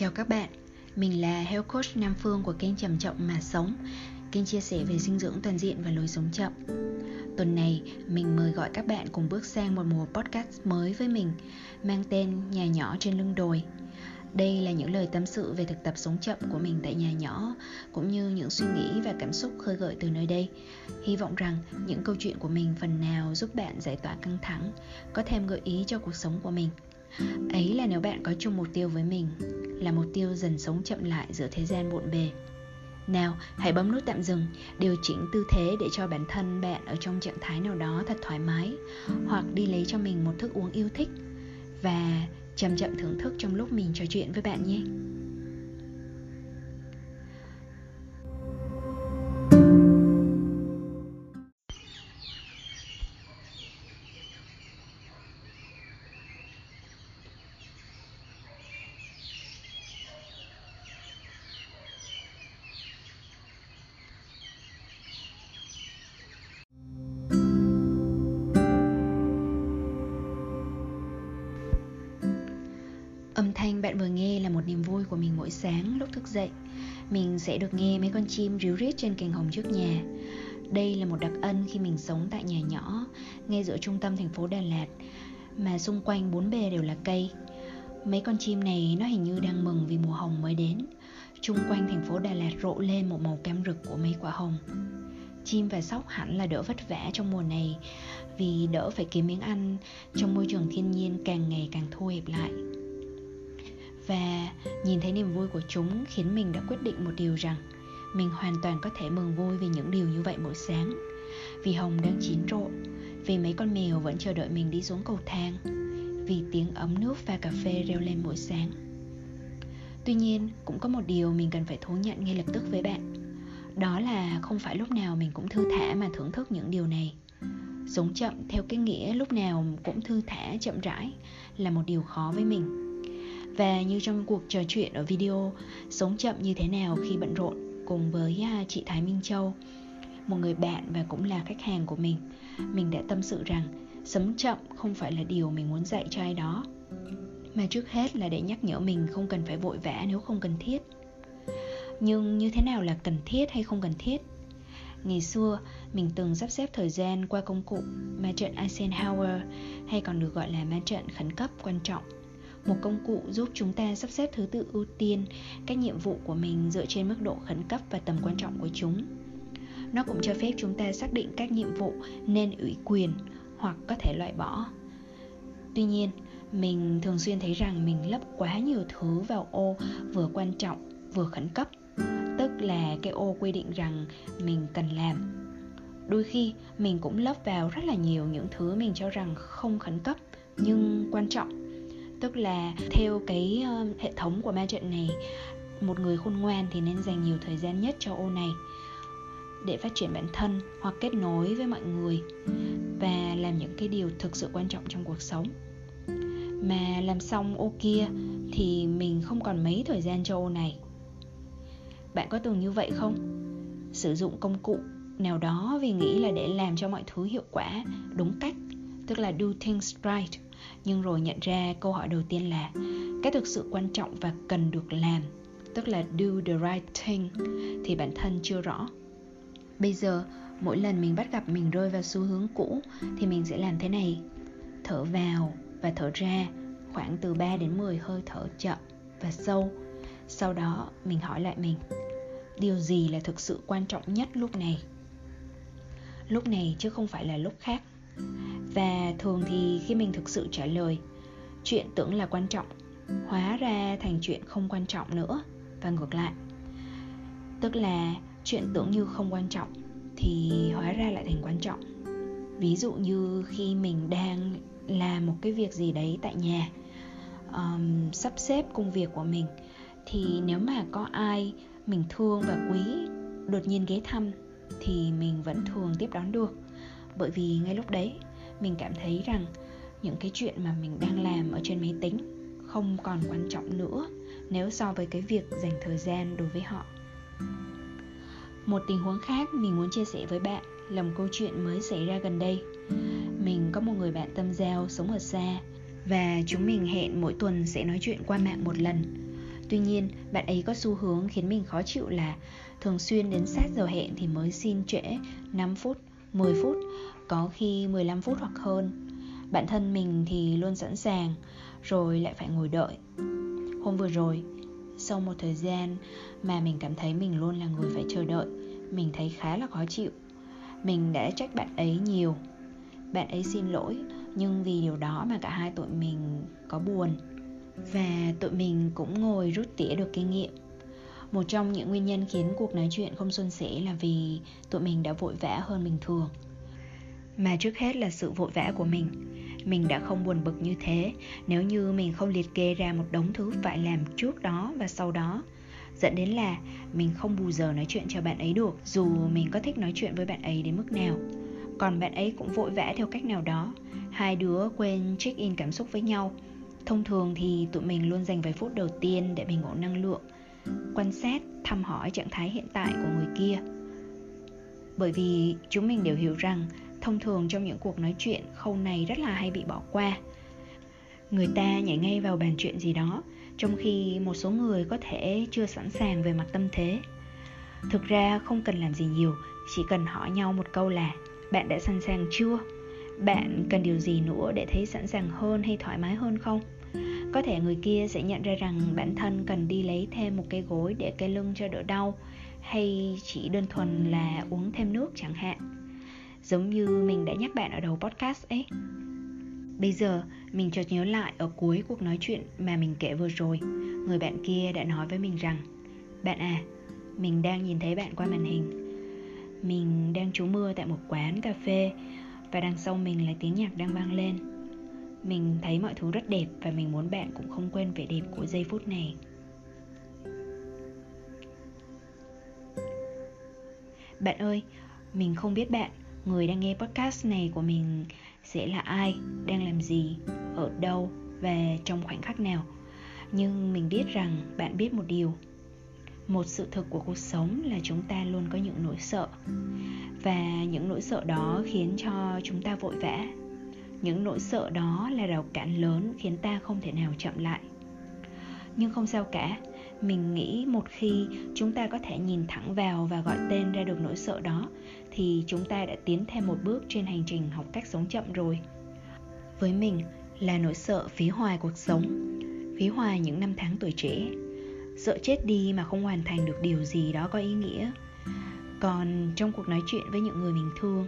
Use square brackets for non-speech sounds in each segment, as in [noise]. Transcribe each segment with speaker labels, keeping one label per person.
Speaker 1: Chào các bạn, mình là Health Coach Nam Phương của kênh Trầm Trọng Mà Sống Kênh chia sẻ về dinh dưỡng toàn diện và lối sống chậm Tuần này, mình mời gọi các bạn cùng bước sang một mùa podcast mới với mình Mang tên Nhà nhỏ trên lưng đồi đây là những lời tâm sự về thực tập sống chậm của mình tại nhà nhỏ cũng như những suy nghĩ và cảm xúc khơi gợi từ nơi đây. Hy vọng rằng những câu chuyện của mình phần nào giúp bạn giải tỏa căng thẳng, có thêm gợi ý cho cuộc sống của mình. Ấy là nếu bạn có chung mục tiêu với mình, là mục tiêu dần sống chậm lại giữa thế gian bộn bề. Nào, hãy bấm nút tạm dừng, điều chỉnh tư thế để cho bản thân bạn ở trong trạng thái nào đó thật thoải mái, hoặc đi lấy cho mình một thức uống yêu thích và chậm chậm thưởng thức trong lúc mình trò chuyện với bạn nhé. Thanh bạn vừa nghe là một niềm vui của mình mỗi sáng lúc thức dậy. Mình sẽ được nghe mấy con chim ríu rít trên cành hồng trước nhà. Đây là một đặc ân khi mình sống tại nhà nhỏ, ngay giữa trung tâm thành phố Đà Lạt, mà xung quanh bốn bề đều là cây. Mấy con chim này nó hình như đang mừng vì mùa hồng mới đến. Trung quanh thành phố Đà Lạt rộ lên một màu cam rực của mấy quả hồng. Chim và sóc hẳn là đỡ vất vả trong mùa này vì đỡ phải kiếm miếng ăn trong môi trường thiên nhiên càng ngày càng thu hẹp lại và nhìn thấy niềm vui của chúng khiến mình đã quyết định một điều rằng mình hoàn toàn có thể mừng vui vì những điều như vậy mỗi sáng. Vì hồng đang chín rộ vì mấy con mèo vẫn chờ đợi mình đi xuống cầu thang, vì tiếng ấm nước pha cà phê reo lên mỗi sáng. Tuy nhiên, cũng có một điều mình cần phải thú nhận ngay lập tức với bạn. Đó là không phải lúc nào mình cũng thư thả mà thưởng thức những điều này. Sống chậm theo cái nghĩa lúc nào cũng thư thả chậm rãi là một điều khó với mình và như trong cuộc trò chuyện ở video Sống chậm như thế nào khi bận rộn cùng với à, chị Thái Minh Châu Một người bạn và cũng là khách hàng của mình Mình đã tâm sự rằng sống chậm không phải là điều mình muốn dạy cho ai đó Mà trước hết là để nhắc nhở mình không cần phải vội vã nếu không cần thiết. Nhưng như thế nào là cần thiết hay không cần thiết? Ngày xưa, mình từng sắp xếp thời gian qua công cụ ma trận Eisenhower hay còn được gọi là ma trận khẩn cấp quan trọng một công cụ giúp chúng ta sắp xếp thứ tự ưu tiên, các nhiệm vụ của mình dựa trên mức độ khẩn cấp và tầm quan trọng của chúng. Nó cũng cho phép chúng ta xác định các nhiệm vụ nên ủy quyền hoặc có thể loại bỏ. Tuy nhiên, mình thường xuyên thấy rằng mình lấp quá nhiều thứ vào ô vừa quan trọng, vừa khẩn cấp, tức là cái ô quy định rằng mình cần làm. Đôi khi, mình cũng lấp vào rất là nhiều những thứ mình cho rằng không khẩn cấp nhưng quan trọng tức là theo cái ờ, hệ thống của ma trận này, một người khôn ngoan thì nên dành nhiều thời gian nhất cho ô này để phát triển bản thân hoặc kết nối với mọi người và làm những cái điều thực sự quan trọng trong cuộc sống. Mà làm xong ô kia thì mình không còn mấy thời gian cho ô này. Bạn có từng như vậy không? Sử dụng công cụ nào đó vì nghĩ là để làm cho mọi thứ hiệu quả, đúng cách, tức là do things right nhưng rồi nhận ra câu hỏi đầu tiên là, cái thực sự quan trọng và cần được làm, tức là do the right thing, thì bản thân chưa rõ. Bây giờ, mỗi lần mình bắt gặp mình rơi vào xu hướng cũ, thì mình sẽ làm thế này. Thở vào và thở ra, khoảng từ 3 đến 10 hơi thở chậm và sâu. Sau đó, mình hỏi lại mình, điều gì là thực sự quan trọng nhất lúc này? Lúc này chứ không phải là lúc khác và thường thì khi mình thực sự trả lời chuyện tưởng là quan trọng hóa ra thành chuyện không quan trọng nữa. Và ngược lại tức là chuyện tưởng như không quan trọng thì hóa ra lại thành quan trọng. Ví dụ như khi mình đang làm một cái việc gì đấy tại nhà um, sắp xếp công việc của mình thì nếu mà có ai mình thương và quý đột nhiên ghé thăm thì mình vẫn thường tiếp đón được. Bởi vì ngay lúc đấy mình cảm thấy rằng những cái chuyện mà mình đang làm ở trên máy tính không còn quan trọng nữa nếu so với cái việc dành thời gian đối với họ. Một tình huống khác mình muốn chia sẻ với bạn là một câu chuyện mới xảy ra gần đây. Mình có một người bạn tâm giao sống ở xa và chúng mình hẹn mỗi tuần sẽ nói chuyện qua mạng một lần. Tuy nhiên, bạn ấy có xu hướng khiến mình khó chịu là thường xuyên đến sát giờ hẹn thì mới xin trễ 5 phút, 10 phút, có khi 15 phút hoặc hơn. Bản thân mình thì luôn sẵn sàng, rồi lại phải ngồi đợi. Hôm vừa rồi, sau một thời gian mà mình cảm thấy mình luôn là người phải chờ đợi, mình thấy khá là khó chịu. Mình đã trách bạn ấy nhiều. Bạn ấy xin lỗi, nhưng vì điều đó mà cả hai tụi mình có buồn và tụi mình cũng ngồi rút tỉa được kinh nghiệm một trong những nguyên nhân khiến cuộc nói chuyện không suôn sẻ là vì tụi mình đã vội vã hơn bình thường mà trước hết là sự vội vã của mình. Mình đã không buồn bực như thế, nếu như mình không liệt kê ra một đống thứ phải làm trước đó và sau đó. Dẫn đến là mình không bù giờ nói chuyện cho bạn ấy được, dù mình có thích nói chuyện với bạn ấy đến mức nào. Còn bạn ấy cũng vội vã theo cách nào đó. Hai đứa quên check in cảm xúc với nhau. Thông thường thì tụi mình luôn dành vài phút đầu tiên để bình ổn năng lượng, quan sát, thăm hỏi trạng thái hiện tại của người kia. Bởi vì chúng mình đều hiểu rằng thông thường trong những cuộc nói chuyện, khâu này rất là hay bị bỏ qua. Người ta nhảy ngay vào bàn chuyện gì đó, trong khi một số người có thể chưa sẵn sàng về mặt tâm thế. Thực ra không cần làm gì nhiều, chỉ cần hỏi nhau một câu là, bạn đã sẵn sàng chưa? Bạn cần điều gì nữa để thấy sẵn sàng hơn hay thoải mái hơn không? Có thể người kia sẽ nhận ra rằng bản thân cần đi lấy thêm một cái gối để cái lưng cho đỡ đau, hay chỉ đơn thuần là uống thêm nước chẳng hạn giống như mình đã nhắc bạn ở đầu podcast ấy. Bây giờ, mình chợt nhớ lại ở cuối cuộc nói chuyện mà mình kể vừa rồi, người bạn kia đã nói với mình rằng, bạn à mình đang nhìn thấy bạn qua màn hình. Mình đang trú mưa tại một quán cà phê và đằng sau mình là tiếng nhạc đang vang lên. Mình thấy mọi thứ rất đẹp và mình muốn bạn cũng không quên vẻ đẹp của giây phút này. Bạn ơi, mình không biết bạn người đang nghe podcast này của mình sẽ là ai? Đang làm gì? Ở đâu? Và trong khoảnh khắc nào? Nhưng mình biết rằng bạn biết một điều. Một sự thực của cuộc sống là chúng ta luôn có những nỗi sợ. Và những nỗi sợ đó khiến cho chúng ta vội vã. Những nỗi sợ đó là rào cản lớn khiến ta không thể nào chậm lại. Nhưng không sao cả. Mình nghĩ một khi chúng ta có thể nhìn thẳng vào và gọi tên ra được nỗi sợ đó thì chúng ta đã tiến thêm một bước trên hành trình học cách sống chậm rồi. Với mình là nỗi sợ phí hoài cuộc sống phí hoài những năm tháng tuổi trẻ. Sợ chết đi mà không hoàn thành được điều gì đó có ý nghĩa. Còn trong cuộc nói chuyện với những người mình thương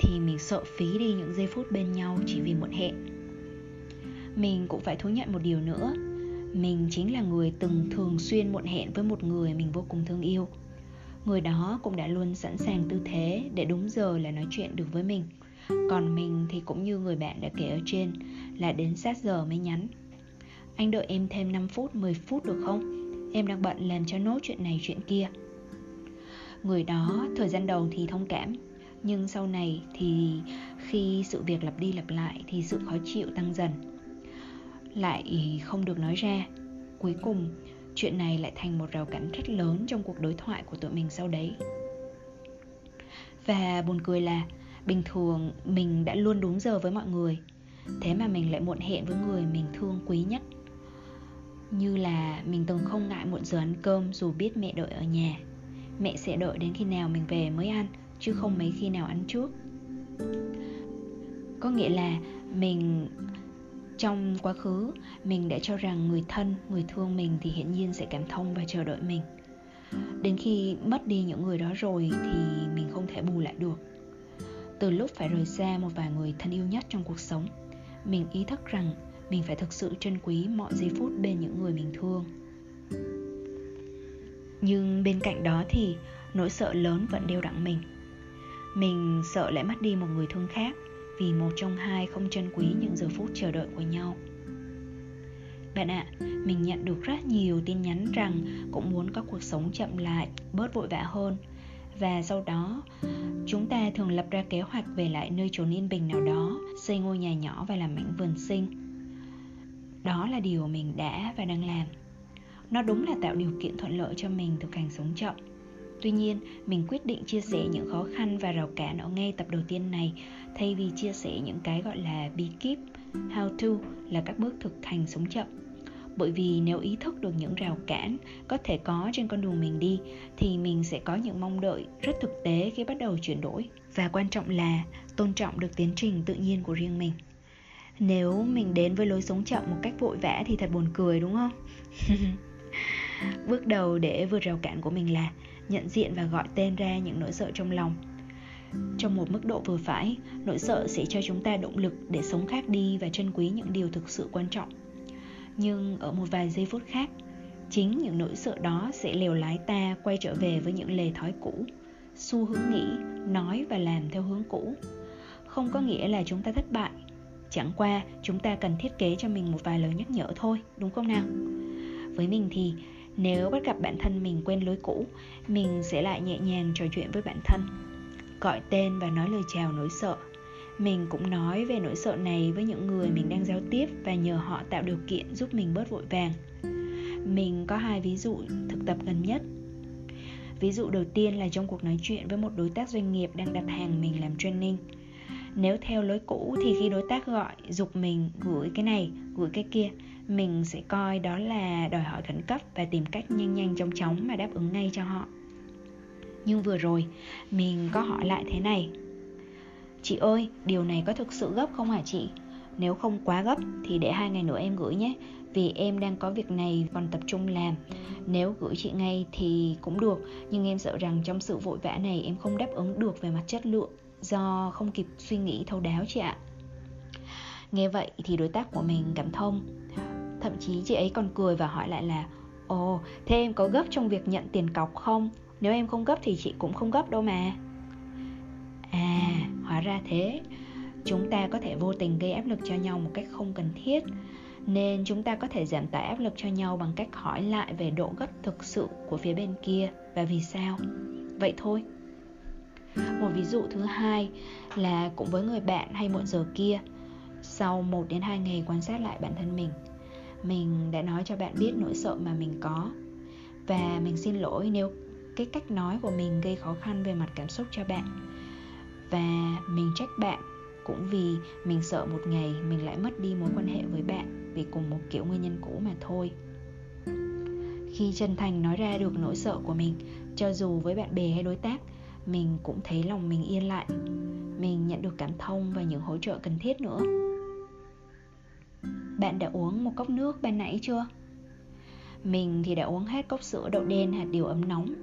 Speaker 1: thì mình sợ phí đi những giây phút bên nhau chỉ vì muộn hẹn. Mình cũng phải thú nhận một điều nữa. Mình chính là người từng thường xuyên muộn hẹn với một người mình vô cùng thương yêu người đó cũng đã luôn sẵn sàng tư thế để đúng giờ là nói chuyện được với mình. Còn mình thì cũng như người bạn đã kể ở trên, là đến sát giờ mới nhắn. Anh đợi em thêm 5 phút 10 phút được không? Em đang bận làm cho nốt chuyện này, chuyện kia. Người đó thời gian đầu thì thông cảm, nhưng sau này thì khi sự việc lặp đi lặp lại thì sự khó chịu tăng dần. Lại không được nói ra. Cuối cùng chuyện này lại thành một rào cản rất lớn trong cuộc đối thoại của tụi mình sau đấy. Và buồn cười là, bình thường mình đã luôn đúng giờ với mọi người, thế mà mình lại muộn hẹn với người mình thương quý nhất. Như là mình từng không ngại muộn giờ ăn cơm dù biết mẹ đợi ở nhà. Mẹ sẽ đợi đến khi nào mình về mới ăn, chứ không mấy khi nào ăn trước. Có nghĩa là mình trong quá khứ, mình đã cho rằng người thân, người thương mình thì hiển nhiên sẽ cảm thông và chờ đợi mình. Đến khi mất đi những người đó rồi thì mình không thể bù lại được. Từ lúc phải rời xa một vài người thân yêu nhất trong cuộc sống, mình ý thức rằng mình phải thực sự trân quý mọi giây phút bên những người mình thương. Nhưng bên cạnh đó thì nỗi sợ lớn vẫn đeo đặng mình. Mình sợ lại mất đi một người thương khác vì một trong hai không trân quý những giờ phút chờ đợi của nhau. Bạn ạ, à, mình nhận được rất nhiều tin nhắn rằng cũng muốn có cuộc sống chậm lại, bớt vội vã hơn. Và sau đó chúng ta thường lập ra kế hoạch về lại nơi chốn yên bình nào đó xây ngôi nhà nhỏ và làm mảnh vườn sinh đó là điều mình đã và đang làm. Nó đúng là tạo điều kiện thuận lợi cho mình thực hành sống chậm. Tuy nhiên, mình quyết định chia sẻ những khó khăn và rào cản ở ngay tập đầu tiên này thay vì chia sẻ những cái gọi là bí kíp, how to là các bước thực hành sống chậm. bởi vì nếu ý thức được những rào cản có thể có trên con đường mình đi thì mình sẽ có những mong đợi rất thực tế khi bắt đầu chuyển đổi. Và quan trọng là tôn trọng được tiến trình tự nhiên của riêng mình. Nếu mình đến với lối sống chậm một cách vội vã thì thật buồn cười đúng không? [laughs] Bước đầu để vượt rào cản của mình là nhận diện và gọi tên ra những nỗi sợ trong lòng. Trong một mức độ vừa phải, nỗi sợ sẽ cho chúng ta động lực để sống khác đi và trân quý những điều thực sự quan trọng. Nhưng ở một vài giây phút khác, chính những nỗi sợ đó sẽ lèo lái ta quay trở về với những lề thói cũ, xu hướng nghĩ, nói và làm theo hướng cũ. Không có nghĩa là chúng ta thất bại. Chẳng qua, chúng ta cần thiết kế cho mình một vài lời nhắc nhở thôi, đúng không nào? Với mình thì nếu bắt gặp bản thân mình quên lối cũ, mình sẽ lại nhẹ nhàng trò chuyện với bản thân, gọi tên và nói lời chào nỗi sợ. Mình cũng nói về nỗi sợ này với những người mình đang giao tiếp và nhờ họ tạo điều kiện giúp mình bớt vội vàng. Mình có hai ví dụ thực tập gần nhất. Ví dụ đầu tiên là trong cuộc nói chuyện với một đối tác doanh nghiệp đang đặt hàng mình làm training. Nếu theo lối cũ thì khi đối tác gọi dục mình gửi cái này, gửi cái kia mình sẽ coi đó là đòi hỏi khẩn cấp và tìm cách nhanh nhanh chóng chóng mà đáp ứng ngay cho họ. Nhưng vừa rồi, mình có hỏi lại thế này. Chị ơi, điều này có thực sự gấp không hả chị? Nếu không quá gấp thì để hai ngày nữa em gửi nhé, vì em đang có việc này còn tập trung làm. Nếu gửi chị ngay thì cũng được, nhưng em sợ rằng trong sự vội vã này em không đáp ứng được về mặt chất lượng do không kịp suy nghĩ thấu đáo chị ạ. Nghe vậy thì đối tác của mình cảm thông thậm chí chị ấy còn cười và hỏi lại là, ồ, thế em có gấp trong việc nhận tiền cọc không? Nếu em không gấp thì chị cũng không gấp đâu mà. À hóa ra thế. Chúng ta có thể vô tình gây áp lực cho nhau một cách không cần thiết, nên chúng ta có thể giảm tải áp lực cho nhau bằng cách hỏi lại về độ gấp thực sự của phía bên kia và vì sao. Vậy thôi. Một ví dụ thứ hai là cũng với người bạn hay muộn giờ kia, sau 1 đến 2 ngày quan sát lại bản thân mình mình đã nói cho bạn biết nỗi sợ mà mình có. Và mình xin lỗi nếu cái cách nói của mình gây khó khăn về mặt cảm xúc cho bạn. Và mình trách bạn, cũng vì mình sợ một ngày mình lại mất đi mối quan hệ với bạn vì cùng một kiểu nguyên nhân cũ mà thôi. Khi chân thành nói ra được nỗi sợ của mình, cho dù với bạn bè hay đối tác, mình cũng thấy lòng mình yên lại. Mình nhận được cảm thông và những hỗ trợ cần thiết nữa bạn đã uống một cốc nước ban nãy chưa mình thì đã uống hết cốc sữa đậu đen hạt điều ấm nóng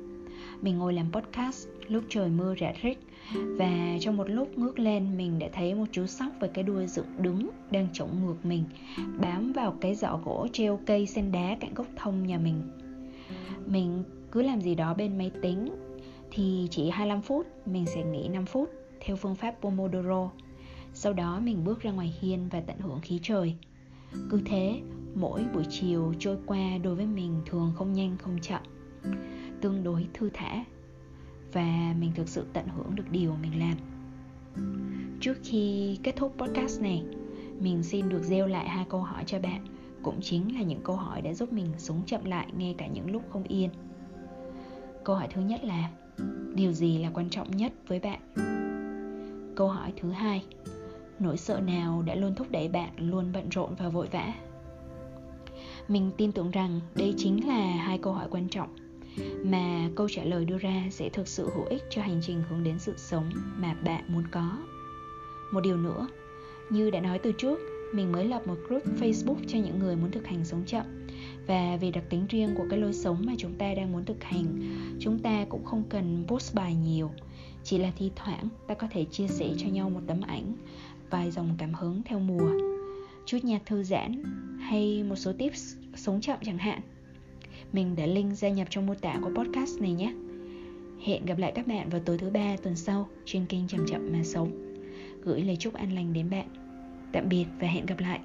Speaker 1: mình ngồi làm podcast, lúc trời mưa rả rích và trong một lúc ngước lên, mình đã thấy một chú sóc với cái đuôi dựng đứng đang chống ngược mình, bám vào cái giỏ gỗ treo cây sen đá cạnh gốc thông nhà mình mình cứ làm gì đó bên máy tính, thì chỉ 25 phút, mình sẽ nghỉ 5 phút, theo phương pháp Pomodoro. Sau đó mình bước ra ngoài hiên và tận hưởng khí trời. Cứ thế, mỗi buổi chiều trôi qua đối với mình thường không nhanh không chậm, tương đối thư thả và mình thực sự tận hưởng được điều mình làm. Trước khi kết thúc podcast này, mình xin được gieo lại hai câu hỏi cho bạn, cũng chính là những câu hỏi đã giúp mình sống chậm lại ngay cả những lúc không yên. Câu hỏi thứ nhất là điều gì là quan trọng nhất với bạn câu hỏi thứ hai nỗi sợ nào đã luôn thúc đẩy bạn luôn bận rộn và vội vã? Mình tin tưởng rằng đây chính là hai câu hỏi quan trọng mà câu trả lời đưa ra sẽ thực sự hữu ích cho hành trình hướng đến sự sống mà bạn muốn có. Một điều nữa, như đã nói từ trước, mình mới lập một group facebook cho những người muốn thực hành sống chậm. Và vì đặc tính riêng của cái lối sống mà chúng ta đang muốn thực hành, chúng ta cũng không cần post bài nhiều. Chỉ là thi thoảng ta có thể chia sẻ cho nhau một tấm ảnh vài dòng cảm hứng theo mùa, chút nhạc thư giãn hay một số tips sống chậm chẳng hạn. Mình để link gia nhập trong mô tả của podcast này nhé. Hẹn gặp lại các bạn vào tối thứ ba tuần sau trên kênh chậm chậm mà sống. Gửi lời chúc an lành đến bạn. Tạm biệt và hẹn gặp lại.